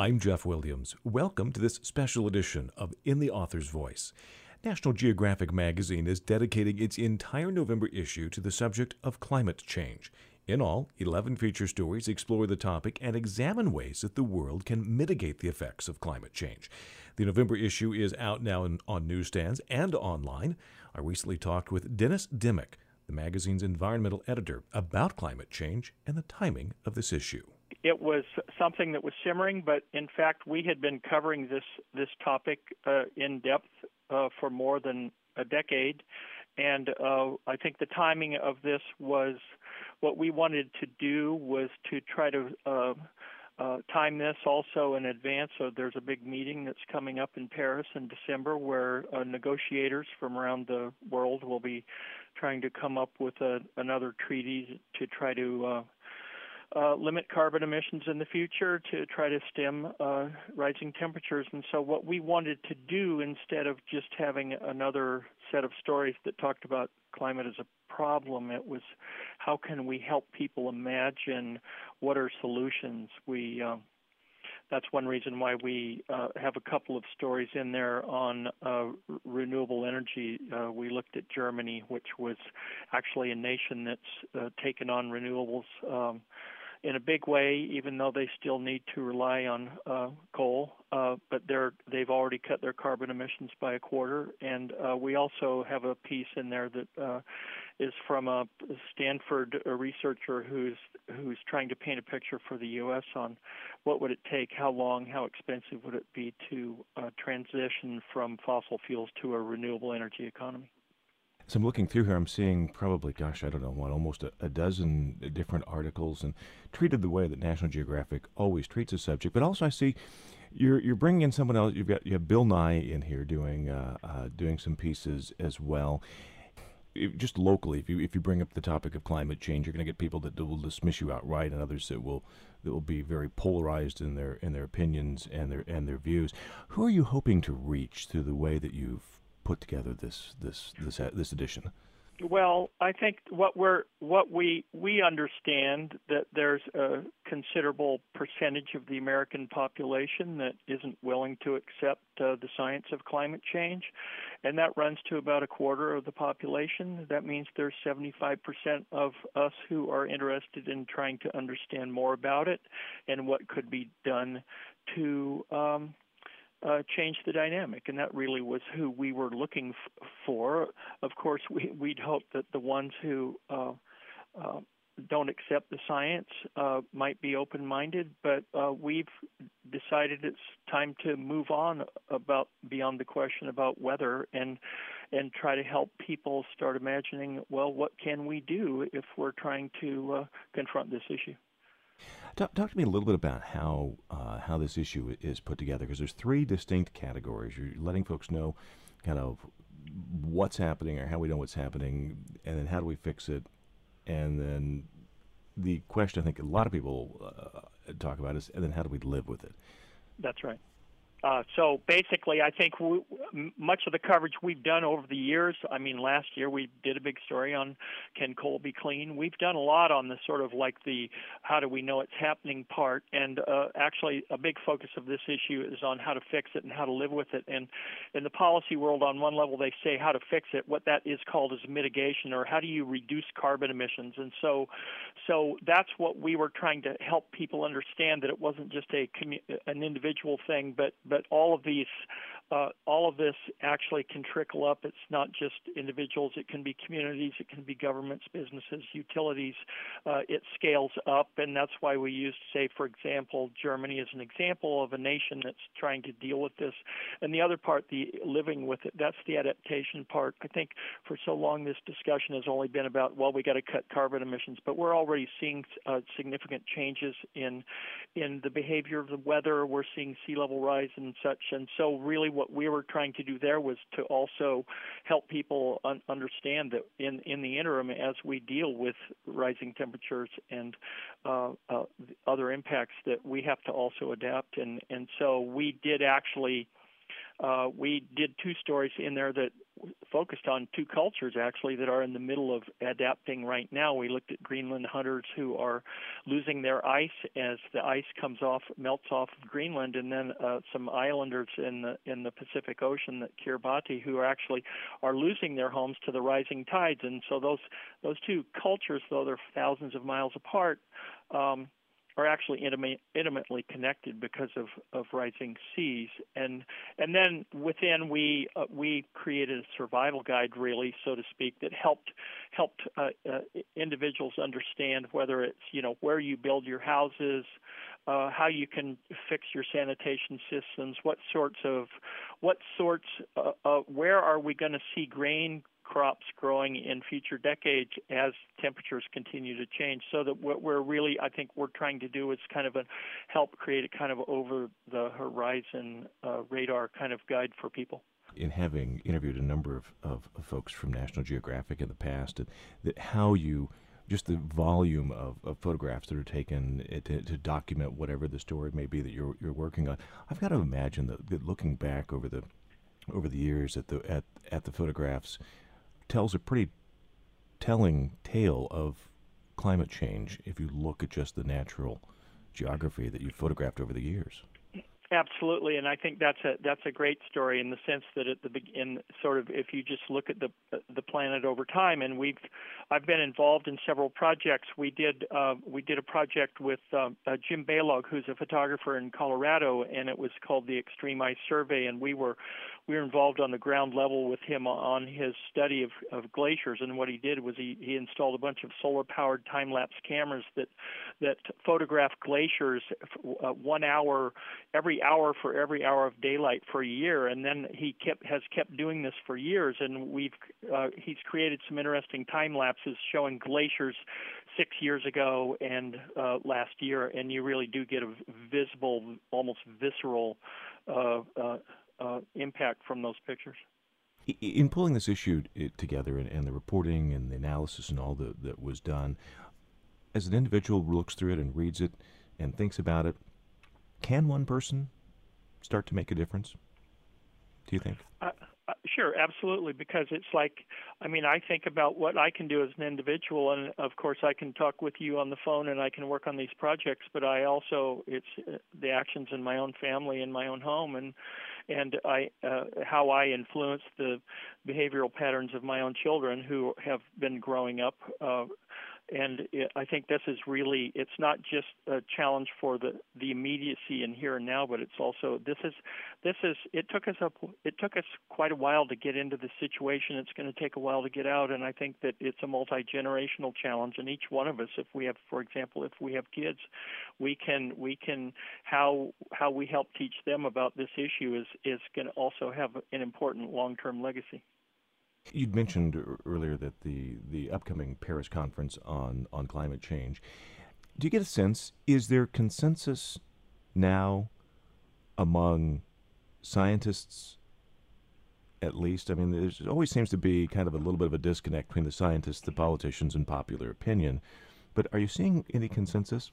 I'm Jeff Williams. Welcome to this special edition of In the Author's Voice. National Geographic magazine is dedicating its entire November issue to the subject of climate change. In all, 11 feature stories explore the topic and examine ways that the world can mitigate the effects of climate change. The November issue is out now on newsstands and online. I recently talked with Dennis Dimick, the magazine's environmental editor, about climate change and the timing of this issue it was something that was simmering, but in fact, we had been covering this this topic uh, in depth uh, for more than a decade, and uh, I think the timing of this was what we wanted to do was to try to. Uh, uh, time this also in advance. So there's a big meeting that's coming up in Paris in December where uh, negotiators from around the world will be trying to come up with a, another treaty to try to uh, limit carbon emissions in the future to try to stem uh, rising temperatures. And so, what we wanted to do instead of just having another set of stories that talked about climate as a problem, it was how can we help people imagine what are solutions? We uh, that's one reason why we uh, have a couple of stories in there on uh, renewable energy. Uh, we looked at Germany, which was actually a nation that's uh, taken on renewables um, in a big way, even though they still need to rely on uh, coal. Uh, but they're they've already cut their carbon emissions by a quarter, and uh, we also have a piece in there that uh, is from a Stanford researcher who's who's trying to paint a picture for the U.S. on what would it take, how long, how expensive would it be to uh, transition from fossil fuels to a renewable energy economy. So I'm looking through here. I'm seeing probably, gosh, I don't know, what, almost a, a, dozen different articles and treated the way that National Geographic always treats a subject. But also, I see you're you're bringing in someone else. You've got you have Bill Nye in here doing uh, uh, doing some pieces as well. Just locally, if you if you bring up the topic of climate change, you're going to get people that will dismiss you outright, and others that will that will be very polarized in their in their opinions and their and their views. Who are you hoping to reach through the way that you've put together this this this this edition? Well, I think what we're what we we understand that there's a considerable percentage of the American population that isn't willing to accept uh, the science of climate change, and that runs to about a quarter of the population. That means there's 75% of us who are interested in trying to understand more about it and what could be done to um, uh, change the dynamic, and that really was who we were looking f- for. Of course, we, would hope that the ones who uh, uh, don't accept the science uh, might be open-minded, but uh, we've decided it's time to move on about beyond the question about weather and and try to help people start imagining, well, what can we do if we're trying to uh, confront this issue. Talk, talk, to me a little bit about how uh, how this issue is put together because there's three distinct categories. You're letting folks know kind of what's happening or how we know what's happening, and then how do we fix it, and then the question I think a lot of people uh, talk about is, and then how do we live with it? That's right. Uh, so basically, I think we, much of the coverage we've done over the years. I mean, last year we did a big story on can coal be clean. We've done a lot on the sort of like the how do we know it's happening part, and uh, actually a big focus of this issue is on how to fix it and how to live with it. And in the policy world, on one level they say how to fix it. What that is called is mitigation, or how do you reduce carbon emissions. And so, so that's what we were trying to help people understand that it wasn't just a an individual thing, but but all of these uh, all of this actually can trickle up. It's not just individuals, it can be communities, it can be governments, businesses, utilities. Uh, it scales up, and that's why we use, say, for example, Germany as an example of a nation that's trying to deal with this. And the other part, the living with it, that's the adaptation part. I think for so long this discussion has only been about, well, we got to cut carbon emissions, but we're already seeing uh, significant changes in in the behavior of the weather. We're seeing sea level rise and such. And so, really, what we were trying to do there was to also help people un- understand that in in the interim, as we deal with rising temperatures and uh, uh, other impacts, that we have to also adapt. And and so we did actually. Uh, we did two stories in there that focused on two cultures actually that are in the middle of adapting right now. We looked at Greenland hunters who are losing their ice as the ice comes off, melts off of Greenland, and then uh, some islanders in the in the Pacific Ocean, the Kiribati, who are actually are losing their homes to the rising tides. And so those those two cultures, though they're thousands of miles apart, um, are actually intimate, intimately connected because of, of rising seas. And and then within we uh, we created a survival guide, really, so to speak, that helped helped uh, uh, individuals understand whether it's you know where you build your houses, uh, how you can fix your sanitation systems, what sorts of what sorts uh, where are we going to see grain crops growing in future decades as temperatures continue to change. So that what we're really, I think, we're trying to do is kind of a, help create a kind of over the horizon uh, radar kind of guide for people. In having interviewed a number of, of, folks from National Geographic in the past, that, that how you just the volume of, of photographs that are taken eh, to, to, document whatever the story may be that you're you're working on. I've got to imagine that, that looking back over the over the years at the at, at the photographs tells a pretty telling tale of climate change if you look at just the natural geography that you've photographed over the years. Absolutely, and I think that's a that's a great story in the sense that at the in sort of if you just look at the the planet over time, and we've I've been involved in several projects. We did uh, we did a project with uh, uh, Jim Balog, who's a photographer in Colorado, and it was called the Extreme Ice Survey, and we were we were involved on the ground level with him on his study of, of glaciers. And what he did was he, he installed a bunch of solar powered time lapse cameras that that photograph glaciers uh, one hour every hour for every hour of daylight for a year. And then he kept has kept doing this for years. And we've uh, he's created some interesting time lapses showing glaciers six years ago and uh, last year, and you really do get a visible, almost visceral uh, uh, uh, impact from those pictures. In pulling this issue uh, together and, and, the reporting and the analysis and all that was done, as an individual looks through it and reads it and thinks about it, can one person start to make a difference? Do you think? Uh, uh, sure, absolutely. Because it's like, I mean, I think about what I can do as an individual, and of course, I can talk with you on the phone and I can work on these projects. But I also, it's uh, the actions in my own family, in my own home, and and I uh, how I influence the behavioral patterns of my own children who have been growing up uh, and I think this is really it's not just a challenge for the the immediacy and here and now, but it's also this is this is it took us up it took us quite a while to get into the situation. It's going to take a while to get out, and I think that it's a multi generational challenge. And each one of us, if we have, for example, if we have kids, we can we can how how we help teach them about this issue is is going to also have an important long term legacy. You'd mentioned earlier that the, the upcoming Paris conference on, on climate change. Do you get a sense, is there consensus now among scientists, at least? I mean, there always seems to be kind of a little bit of a disconnect between the scientists, the politicians, and popular opinion. But are you seeing any consensus?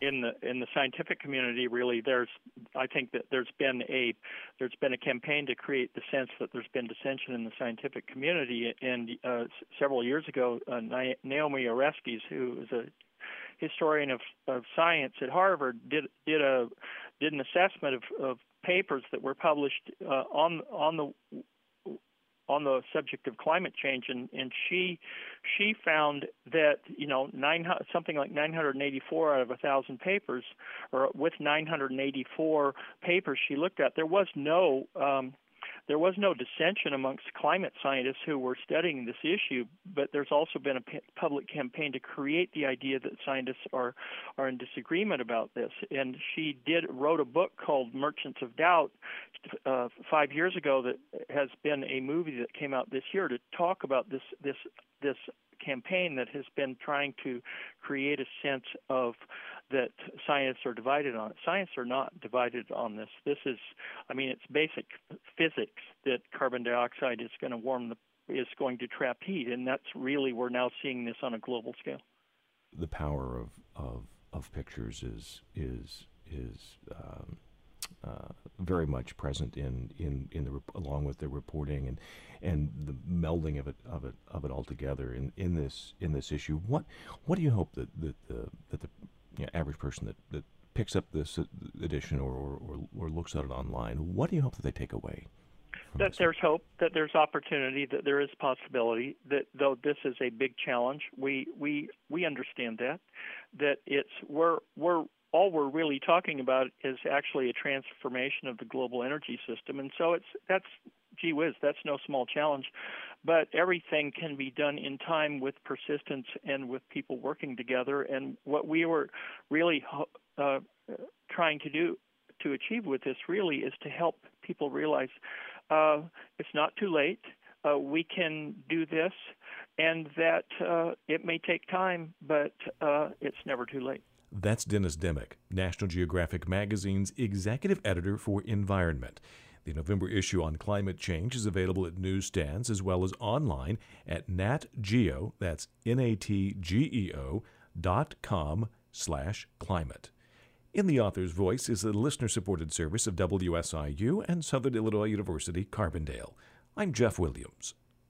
In the in the scientific community really there's I think that there's been a there's been a campaign to create the sense that there's been dissension in the scientific community. And uh, several years ago uh, Naomi Oreskes who is a historian of, of science at Harvard did did a did an assessment of, of papers that were published uh, on on the on the subject of climate change, and and she she found that you know nine something like 984 out of a thousand papers, or with 984 papers she looked at, there was no um, there was no dissension amongst climate scientists who were studying this issue, but there's also been a p- public campaign to create the idea that scientists are are in disagreement about this. And she did wrote a book called Merchants of Doubt uh, five years ago that has been a movie that came out this year to talk about this this this campaign that has been trying to create a sense of that science are divided on it. Science are not divided on this. This is, I mean, it's basic physics that carbon dioxide is going to warm the is going to trap heat, and that's really we're now seeing this on a global scale. The power of of, of pictures is is is um, uh, very much present in in in the along with the reporting and and the melding of it of it of it all together in, in this in this issue. What what do you hope that that the that the you know, average person that, that picks up this edition or, or, or, looks at it online, what do you hope that they take away? That there's hope, that there's opportunity, that there is possibility. That though this is a big challenge, we we we understand that. That it's we're we're all we're really talking about is actually a transformation of the global energy system, and so it's that's gee whiz, that's no small challenge. But everything can be done in time with persistence and with people working together. And what we were really uh, trying to do to achieve with this really is to help people realize uh, it's not too late. Uh, we can do this, and that uh, it may take time, but uh, it's never too late. That's Dennis Dimick, National Geographic Magazine's executive editor for environment. The November issue on climate change is available at newsstands as well as online at natgeo, that's N-A-T-G-E-O, dot com slash climate. In the Author's Voice is a listener-supported service of WSIU and Southern Illinois University, Carbondale. I'm Jeff Williams.